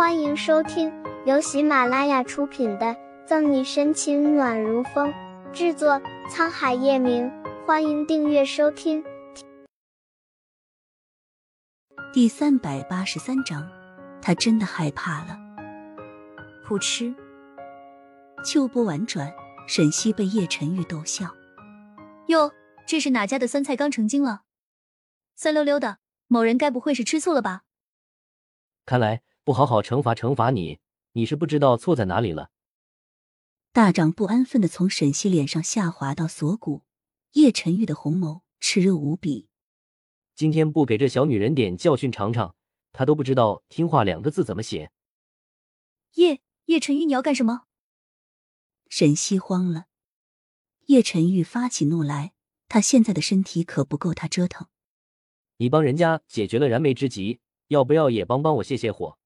欢迎收听由喜马拉雅出品的《赠你深情暖如风》，制作沧海夜明。欢迎订阅收听。第三百八十三章，他真的害怕了。噗嗤，秋波婉转，沈西被叶晨玉逗笑。哟，这是哪家的酸菜刚成精了？酸溜溜的，某人该不会是吃醋了吧？看来不好好惩罚惩罚你，你是不知道错在哪里了。大掌不安分的从沈西脸上下滑到锁骨，叶晨玉的红眸炽热无比。今天不给这小女人点教训尝尝，她都不知道“听话”两个字怎么写。叶叶晨玉，你要干什么？沈西慌了。叶晨玉发起怒来，他现在的身体可不够他折腾。你帮人家解决了燃眉之急，要不要也帮帮我泄泄火？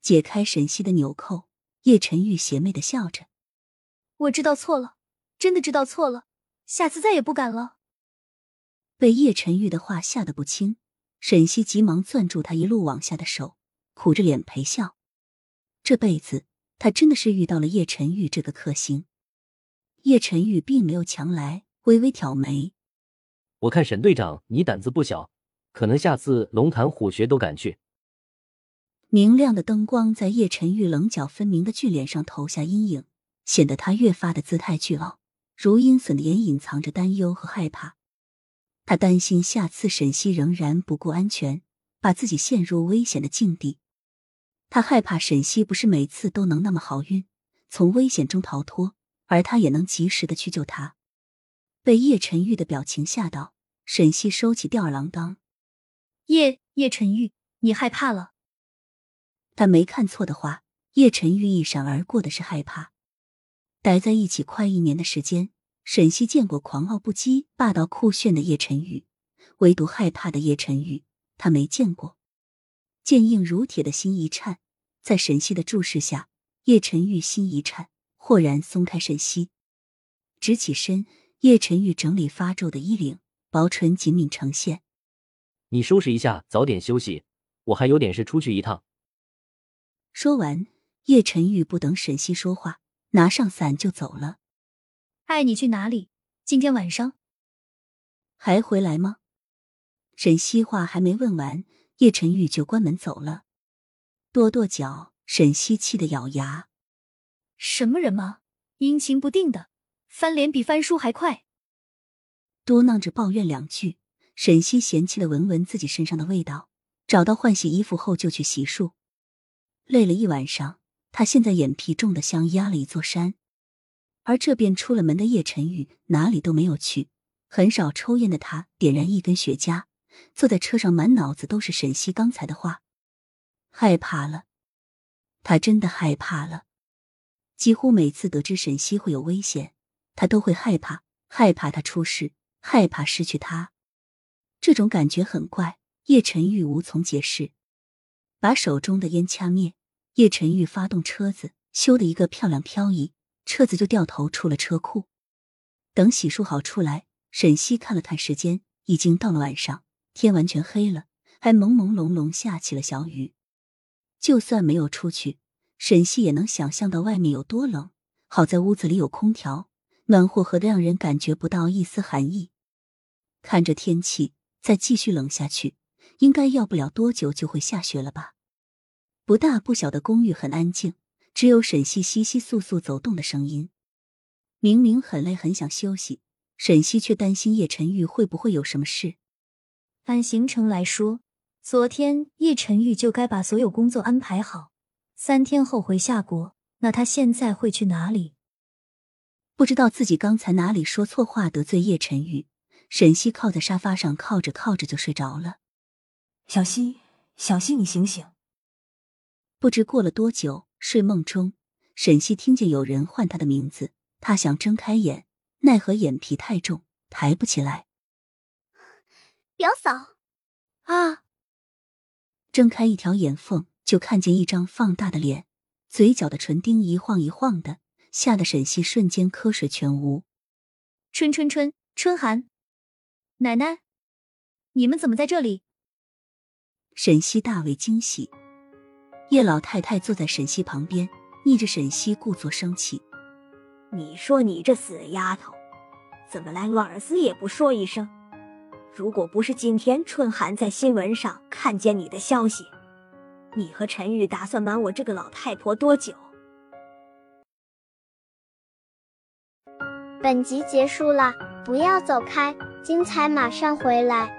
解开沈西的纽扣，叶晨玉邪魅的笑着：“我知道错了，真的知道错了，下次再也不敢了。”被叶晨玉的话吓得不轻，沈西急忙攥住他一路往下的手，苦着脸陪笑。这辈子，他真的是遇到了叶晨玉这个克星。叶晨玉并没有强来，微微挑眉：“我看沈队长你胆子不小，可能下次龙潭虎穴都敢去。”明亮的灯光在叶晨玉棱角分明的俊脸上投下阴影，显得他越发的姿态倨傲，如阴损的眼隐藏着担忧和害怕。他担心下次沈西仍然不顾安全，把自己陷入危险的境地。他害怕沈西不是每次都能那么好运，从危险中逃脱。而他也能及时的去救他。被叶晨玉的表情吓到，沈西收起吊儿郎当。叶叶晨玉，你害怕了？他没看错的话，叶晨玉一闪而过的是害怕。待在一起快一年的时间，沈西见过狂傲不羁、霸道酷炫的叶晨玉，唯独害怕的叶晨玉，他没见过。坚硬如铁的心一颤，在沈西的注视下，叶晨玉心一颤。豁然松开沈西，直起身。叶晨玉整理发皱的衣领，薄唇紧抿呈现。你收拾一下，早点休息。我还有点事，出去一趟。说完，叶晨玉不等沈西说话，拿上伞就走了。爱你去哪里？今天晚上还回来吗？沈西话还没问完，叶晨玉就关门走了。跺跺脚，沈西气得咬牙。什么人吗？阴晴不定的，翻脸比翻书还快。嘟囔着抱怨两句，沈西嫌弃的闻闻自己身上的味道，找到换洗衣服后就去洗漱。累了一晚上，他现在眼皮重的像压了一座山。而这边出了门的叶晨玉哪里都没有去，很少抽烟的他点燃一根雪茄，坐在车上，满脑子都是沈西刚才的话。害怕了，他真的害怕了。几乎每次得知沈西会有危险，他都会害怕，害怕他出事，害怕失去他。这种感觉很怪，叶晨玉无从解释。把手中的烟掐灭，叶晨玉发动车子，咻的一个漂亮漂移，车子就掉头出了车库。等洗漱好出来，沈西看了看时间，已经到了晚上，天完全黑了，还朦朦胧胧下起了小雨。就算没有出去。沈西也能想象到外面有多冷，好在屋子里有空调，暖和和的让人感觉不到一丝寒意。看着天气再继续冷下去，应该要不了多久就会下雪了吧？不大不小的公寓很安静，只有沈西窸窸窣窣走动的声音。明明很累很想休息，沈西却担心叶晨玉会不会有什么事。按行程来说，昨天叶晨玉就该把所有工作安排好。三天后回夏国，那他现在会去哪里？不知道自己刚才哪里说错话得罪叶晨玉。沈西靠在沙发上，靠着靠着就睡着了。小西，小西，你醒醒！不知过了多久，睡梦中，沈西听见有人唤他的名字，他想睁开眼，奈何眼皮太重，抬不起来。表嫂，啊！睁开一条眼缝。就看见一张放大的脸，嘴角的唇钉一晃一晃的，吓得沈西瞬间瞌睡全无。春春春，春寒，奶奶，你们怎么在这里？沈西大为惊喜，叶老太太坐在沈西旁边，逆着沈西故作生气：“你说你这死丫头，怎么连儿子也不说一声？如果不是今天春寒在新闻上看见你的消息，你和陈玉打算瞒我这个老太婆多久？”本集结束了，不要走开，精彩马上回来。